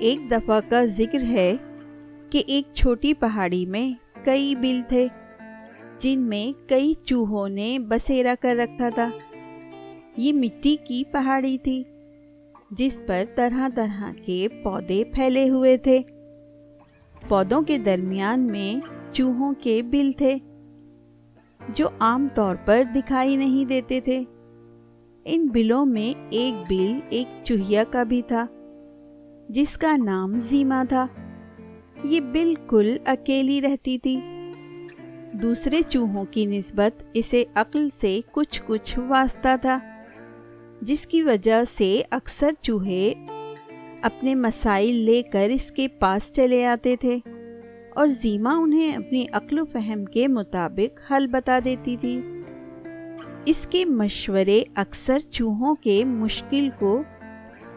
ایک دفعہ کا ذکر ہے کہ ایک چھوٹی پہاڑی میں کئی بل تھے جن میں کئی چوہوں نے بسیرا کر رکھا تھا۔ یہ مٹی کی پہاڑی تھی جس پر طرح طرح کے پودے پھیلے ہوئے تھے۔ پودوں کے درمیان میں چوہوں کے بل تھے جو عام طور پر دکھائی نہیں دیتے تھے۔ ان بلوں میں ایک بل ایک چوہیا کا بھی تھا۔ جس کا نام زیما تھا۔ یہ بالکل اکیلی رہتی تھی۔ دوسرے چوہوں کی نسبت اسے عقل سے کچھ کچھ واسطہ تھا، جس کی وجہ سے اکثر چوہے اپنے مسائل لے کر اس کے پاس چلے آتے تھے اور زیما انہیں اپنی عقل و فہم کے مطابق حل بتا دیتی تھی۔ اس کے مشورے اکثر چوہوں کے مشکل کو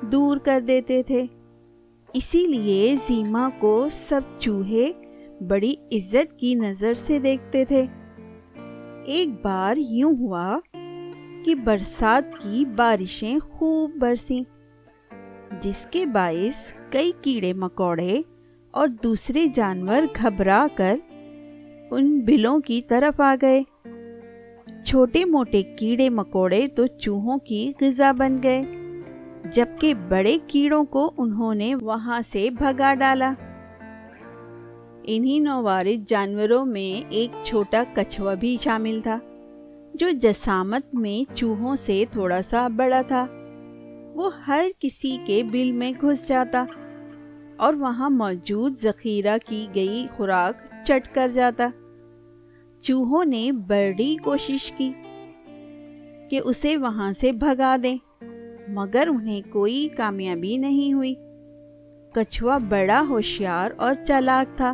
دور کر دیتے تھے۔ اسی لیے زیما کو سب چوہے بڑی عزت کی نظر سے دیکھتے تھے۔ ایک بار یوں ہوا کہ برسات کی بارشیں خوب برسیں، جس کے باعث کئی کیڑے مکوڑے اور دوسرے جانور گھبرا کر ان بلوں کی طرف آ گئے۔ چھوٹے موٹے کیڑے مکوڑے تو چوہوں کی غذا بن گئے۔ جبکہ بڑے کیڑوں کو انہوں نے وہاں سے بھگا ڈالا۔ انہی نوارد جانوروں میں ایک چھوٹا کچھوا بھی شامل تھا، جو جسامت میں چوہوں سے تھوڑا سا بڑا تھا۔ وہ ہر کسی کے بل میں گھس جاتا اور وہاں موجود ذخیرہ کی گئی خوراک چٹ کر جاتا۔ چوہوں نے بڑی کوشش کی کہ اسے وہاں سے بھگا دیں۔ مگر انہیں کوئی کامیابی نہیں ہوئی۔ کچھوا بڑا ہوشیار اور چالاک تھا،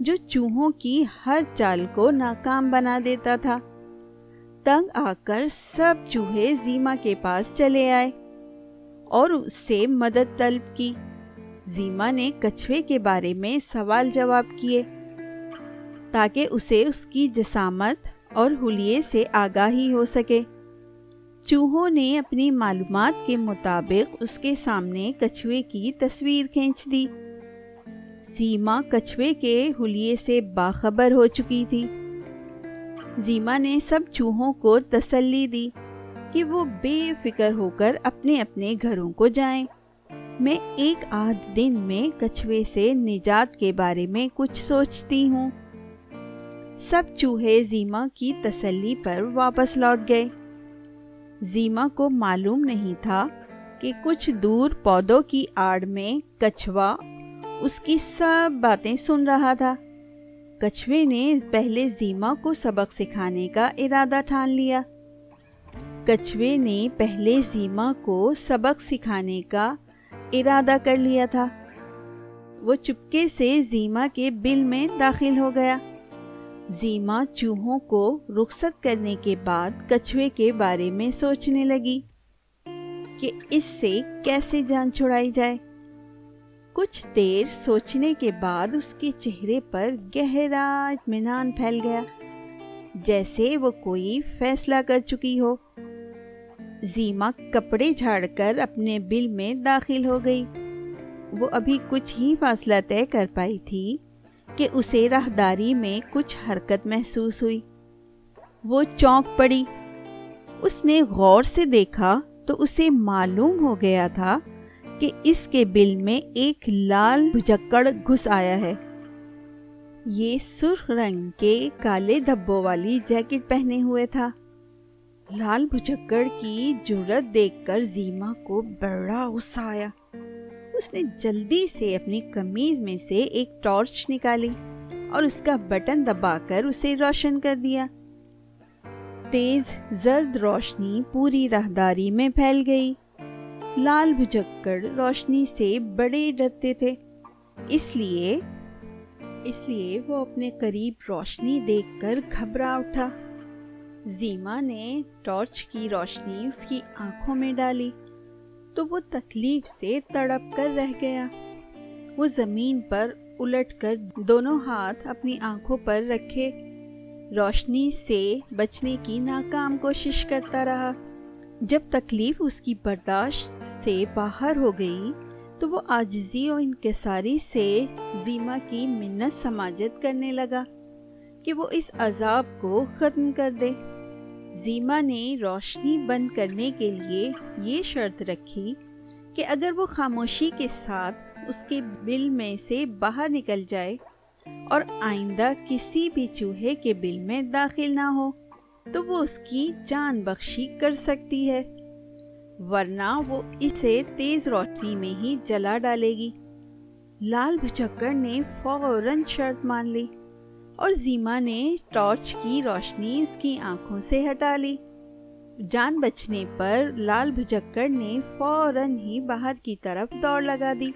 جو چوہوں کی ہر چال کو ناکام بنا دیتا تھا۔ تنگ آ کر سب چوہے زیما کے پاس چلے آئے اور اس سے مدد طلب کی۔ زیما نے کچھوے کے بارے میں سوال جواب کیے، تاکہ اسے اس کی جسامت اور حلیے سے آگاہی ہو سکے۔ چوہوں نے اپنی معلومات کے مطابق اس کے سامنے کچھوے کی تصویر کھینچ دی۔ زیما کچھوے کے حلیے سے باخبر ہو چکی تھی۔ زیما نے سب چوہوں کو تسلی دی کہ وہ بے فکر ہو کر اپنے اپنے گھروں کو جائیں۔ میں ایک آدھ دن میں کچھوے سے نجات کے بارے میں کچھ سوچتی ہوں۔ سب چوہے زیما کی تسلی پر واپس لوٹ گئے۔ زیما کو معلوم نہیں تھا کہ کچھ دور پودوں کی آڑ میں کچھوا اس کی سب باتیں سن رہا تھا۔ کچھوے نے پہلے زیما کو سبق سکھانے کا ارادہ ٹھان لیا۔ کچھوے نے پہلے زیما کو سبق سکھانے کا ارادہ کر لیا تھا۔ وہ چپکے سے زیما کے بل میں داخل ہو گیا۔ زیما چوہوں کو رخصت کرنے کے بعد کچھوے کے بارے میں سوچنے لگی کہ اس سے کیسے جان چھڑائی جائے۔ کچھ دیر سوچنے کے بعد اس کے چہرے پر گہرا اطمینان پھیل گیا، جیسے وہ کوئی فیصلہ کر چکی ہو۔ زیما کپڑے جھاڑ کر اپنے بل میں داخل ہو گئی۔ وہ ابھی کچھ ہی فاصلہ طے کر پائی تھی۔ کہ اسے راہداری میں کچھ حرکت محسوس ہوئی۔ وہ چونک پڑی۔ اس نے غور سے دیکھا تو اسے معلوم ہو گیا تھا کہ اس کے بل میں ایک لال بھجکڑ گھس آیا ہے۔ یہ سرخ رنگ کے کالے دھبوں والی جیکٹ پہنے ہوئے تھا۔ لال بھجکڑ کی جرت دیکھ کر زیما کو بڑا غصہ آیا۔ اس نے جلدی سے اپنی کمیز میں سے ایک ٹارچ نکالی اور اس کا بٹن دبا کر اسے روشن کر دیا۔ تیز زرد روشنی پوری راہداری میں پھیل گئی۔ لال بھجکڑ روشنی سے بڑے ڈرتے تھے۔ اس لیے اس لیے وہ اپنے قریب روشنی دیکھ کر گھبرا اٹھا۔ زیما نے ٹارچ کی روشنی اس کی آنکھوں میں ڈالی۔ تو وہ تکلیف سے تڑپ کر رہ گیا۔ وہ زمین پر الٹ کر دونوں ہاتھ اپنی آنکھوں پر رکھے۔ روشنی سے بچنے کی ناکام کوشش کرتا رہا۔ جب تکلیف اس کی برداشت سے باہر ہو گئی تو وہ آجزی و انکساری سے زیما کی منت سماجت کرنے لگا کہ وہ اس عذاب کو ختم کر دے۔ زیما نے روشنی بند کرنے کے لیے یہ شرط رکھی کہ اگر وہ خاموشی کے ساتھ اس کے بل میں سے باہر نکل جائے اور آئندہ کسی بھی چوہے کے بل میں داخل نہ ہو، تو وہ اس کی جان بخشی کر سکتی ہے۔ ورنہ وہ اسے تیز روشنی میں ہی جلا ڈالے گی۔ لال بچکر نے فوراً شرط مان لی۔ اور زیما نے ٹارچ کی روشنی اس کی آنکھوں سے ہٹا لی۔ جان بچنے پر لال بھجکر نے فوراً ہی باہر کی طرف دوڑ لگا دی۔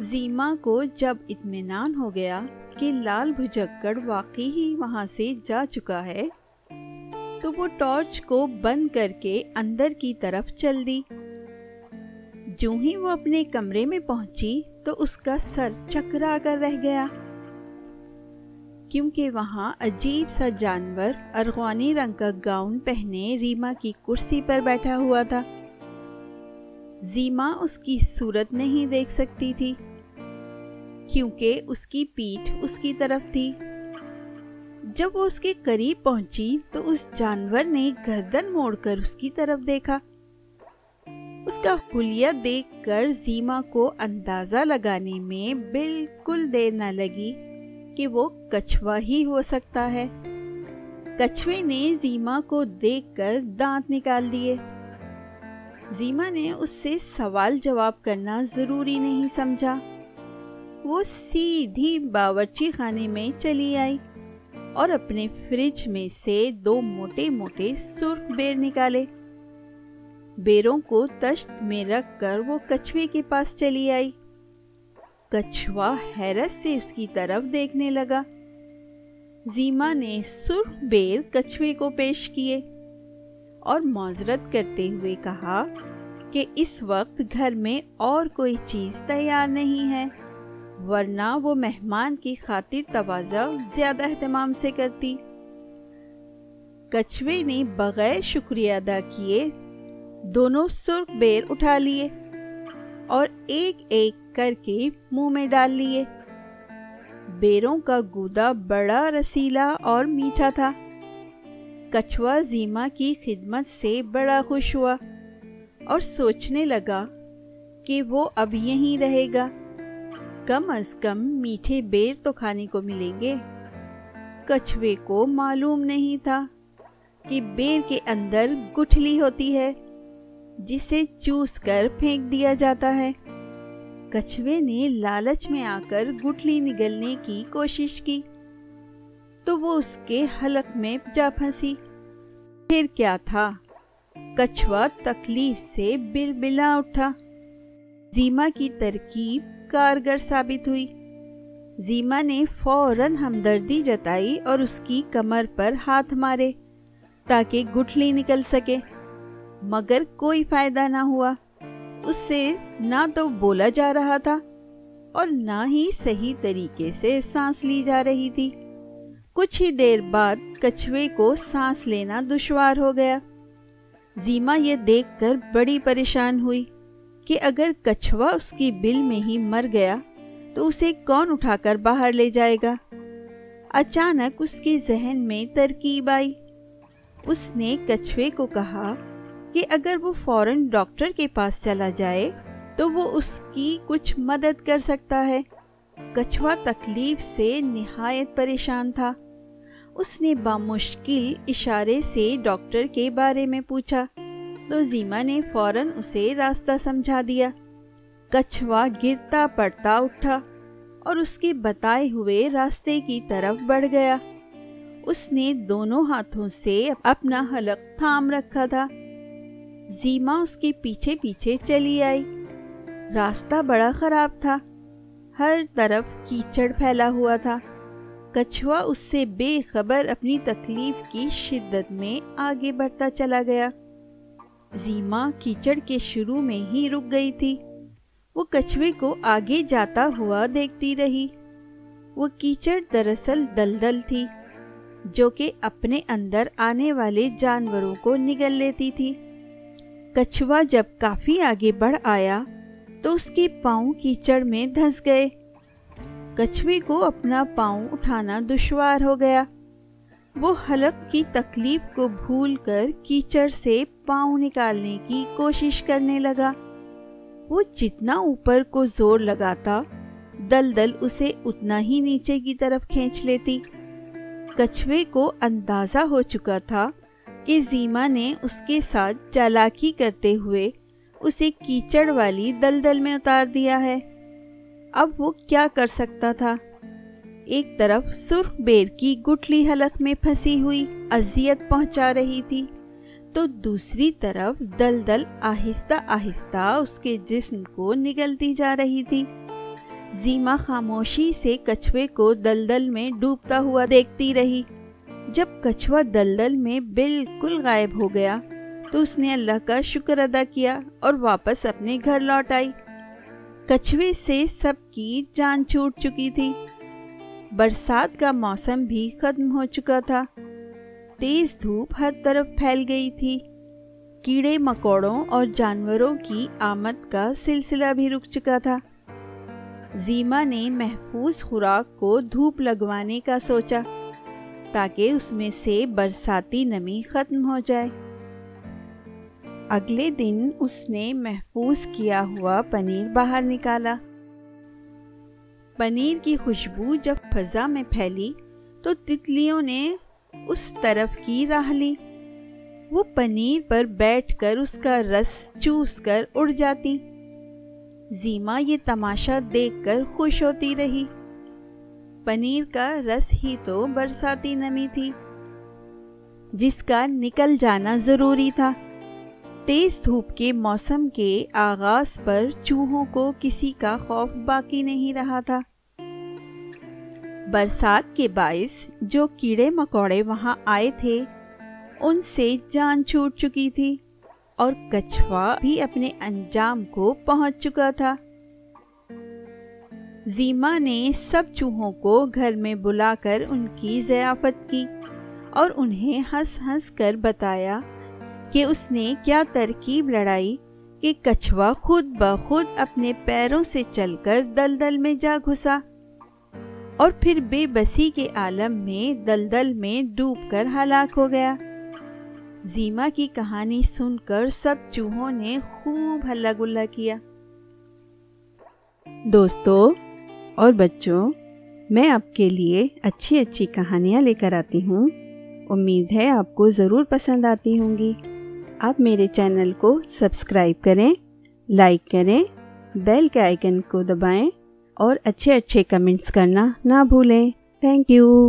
زیما کو جب اطمینان ہو گیا کہ لال بھجکڑ واقعی ہی وہاں سے جا چکا ہے، تو وہ ٹارچ کو بند کر کے اندر کی طرف چل دی۔ جو ہی وہ اپنے کمرے میں پہنچی تو اس کا سر چکرا کر رہ گیا۔ کیونکہ وہاں عجیب سا جانور ارغوانی رنگ کا گاؤن پہنے ریما کی کرسی پر بیٹھا ہوا تھا۔ زیما اس کی صورت نہیں دیکھ سکتی تھی، کیونکہ اس کی پیٹھ اس کی طرف تھی۔ جب وہ اس کے قریب پہنچی تو اس جانور نے گردن موڑ کر اس کی طرف دیکھا۔ اس کا حلیہ دیکھ کر زیما کو اندازہ لگانے میں بالکل دیر نہ لگی۔ کہ وہ کچھوا ہی ہو سکتا ہے۔ کچھوے نے زیما کو دیکھ کر دانت نکال دیے۔ زیما نے اس سے سوال جواب کرنا ضروری نہیں سمجھا۔ وہ سیدھی باورچی خانے میں چلی آئی اور اپنے فریج میں سے دو موٹے موٹے سرخ بیر نکالے۔ بیروں کو تشت میں رکھ کر وہ کچھوے کے پاس چلی آئی۔ کچھوا حیرت سے اس کی طرف دیکھنے لگا۔ زیما نے سرخ بیر کچھوے کو پیش کیے اور معذرت کرتے ہوئے کہا کہ اس وقت گھر میں اور کوئی چیز تیار نہیں ہے، ورنہ وہ مہمان کی خاطر توازہ زیادہ اہتمام سے کرتی۔ کچھوے نے بغیر شکریہ ادا کیے، دونوں سرخ بیر اٹھا لیے اور ایک ایک کر کے منہ میں ڈال لیے۔ بیروں کا گودا بڑا رسیلا اور میٹھا تھا۔ کچھوا زیما کی خدمت سے بڑا خوش ہوا اور سوچنے لگا کہ وہ اب یہیں رہے گا۔ کم از کم میٹھے بیر تو کھانے کو ملیں گے۔ کچھوے کو معلوم نہیں تھا کہ بیر کے اندر گٹھلی ہوتی ہے، جسے چوس کر پھینک دیا جاتا ہے۔ کچھوے نے لالچ میں آ کر گٹھلی نگلنے کی کوشش کی۔ تو وہ اس کے حلق میں جا پھنسی۔ پھر کیا تھا؟ کچھوا تکلیف سے بل بلا اٹھا۔ زیما کی ترکیب کارگر ثابت ہوئی۔ زیما نے فوراً ہمدردی جتائی اور اس کی کمر پر ہاتھ مارے تاکہ گٹھلی نکل سکے۔ مگر کوئی فائدہ نہ ہوا۔ اس سے نہ تو بولا جا رہا تھا اور نہ ہی صحیح طریقے سے سانس لی جا رہی تھی۔ کچھ ہی دیر بعد کچھوے کو سانس لینا دشوار ہو گیا۔ زیما یہ دیکھ کر بڑی پریشان ہوئی کہ اگر کچھوا اس کی بل میں ہی مر گیا تو اسے کون اٹھا کر باہر لے جائے گا۔ اچانک اس کے ذہن میں ترکیب آئی۔ اس نے کچھوے کو کہا کہ اگر وہ فوراً ڈاکٹر کے پاس چلا جائے تو وہ اس کی کچھ مدد کر سکتا ہے۔ کچھوا تکلیف سے نہایت پریشان تھا۔ اس نے بامشکل اشارے سے ڈاکٹر کے بارے میں پوچھا۔ تو زیما نے فوراً اسے راستہ سمجھا دیا۔ کچھوا گرتا پڑتا اٹھا اور اس کے بتائے ہوئے راستے کی طرف بڑھ گیا۔ اس نے دونوں ہاتھوں سے اپنا حلق تھام رکھا تھا۔ زیما اس کے پیچھے پیچھے چلی آئی۔ راستہ بڑا خراب تھا۔ ہر طرف کیچڑ پھیلا ہوا تھا۔ کچھوا اس سے بے خبر اپنی تکلیف کی شدت میں آگے بڑھتا چلا گیا۔ زیما کیچڑ کے شروع میں ہی رک گئی تھی۔ وہ کچھوے کو آگے جاتا ہوا دیکھتی رہی۔ وہ کیچڑ دراصل دلدل تھی، جو کہ اپنے اندر آنے والے جانوروں کو نگل لیتی تھی۔ کچھوا جب کافی آگے بڑھ آیا تو اس کے پاؤں کیچڑ میں دھس گئے۔ کچھوے کو اپنا پاؤں اٹھانا دشوار ہو گیا۔ وہ حلق کی تکلیف کو بھول کر کیچڑ سے پاؤں نکالنے کی کوشش کرنے لگا۔ وہ جتنا اوپر کو زور لگاتا دل دل اسے اتنا ہی نیچے کی طرف کھینچ لیتی۔ کچھوے کو اندازہ ہو چکا تھا کہ زیما نے اس کے ساتھ چالاکی کرتے ہوئے اسے کیچڑ والی دل دل میں اتار دیا ہے۔ اب وہ کیا کر سکتا تھا؟ ایک طرف سرخ بیر کی گٹلی حلق میں پھنسی ہوئی اذیت پہنچا رہی تھی، تو دوسری طرف دل دل آہستہ آہستہ اس کے جسم کو نگلتی جا رہی تھی۔ زیما خاموشی سے کچھوے کو دلدل میں ڈوبتا ہوا دیکھتی رہی۔ جب کچھوا دلدل میں بالکل غائب ہو گیا تو اس نے اللہ کا شکر ادا کیا اور واپس اپنے گھر لوٹ آئی۔ کچھوے سے سب کی جان چھوٹ چکی تھی۔ برسات کا موسم بھی ختم ہو چکا تھا۔ تیز دھوپ ہر طرف پھیل گئی تھی۔ کیڑے مکوڑوں اور جانوروں کی آمد کا سلسلہ بھی رک چکا تھا۔ زیما نے محفوظ خوراک کو دھوپ لگوانے کا سوچا تاکہ اس میں سے برساتی نمی ختم ہو جائے۔ اگلے دن اس نے محفوظ کیا ہوا پنیر باہر نکالا۔ پنیر کی خوشبو جب فضا میں پھیلی تو تتلیوں نے اس طرف کی راہ لی۔ وہ پنیر پر بیٹھ کر اس کا رس چوس کر اڑ جاتی۔ زیما یہ تماشا دیکھ کر خوش ہوتی رہی۔ پنیر کا رس ہی تو برساتی نمی تھی۔ جس کا نکل جانا ضروری تھا۔ تیز دھوپ کے موسم کے آغاز پر چوہوں کو کسی کا خوف باقی نہیں رہا تھا۔ برسات کے باعث جو کیڑے مکوڑے وہاں آئے تھے، ان سے جان چھوٹ چکی تھی اور کچھوا بھی اپنے انجام کو پہنچ چکا تھا۔ زیما نے سب چوہوں کو گھر میں بلا کر ان کی ضیافت کی اور انہیں ہنس ہنس کر بتایا کہ اس نے کیا ترکیب لڑائی کہ کچھوا خود بخود اپنے پیروں سے چل کر دلدل میں جا گھسا اور پھر بے بسی کے عالم میں دلدل میں ڈوب کر ہلاک ہو گیا۔ زیما کی کہانی سن کر سب چوہوں نے خوب ہلا گلا کیا۔ دوستو اور بچوں، میں آپ کے لیے اچھی اچھی کہانیاں لے کر آتی ہوں۔ امید ہے آپ کو ضرور پسند آتی ہوں گی۔ آپ میرے چینل کو سبسکرائب کریں، لائک کریں، بیل کے آئیکن کو دبائیں اور اچھے اچھے کمنٹس کرنا نہ بھولیں۔ Thank you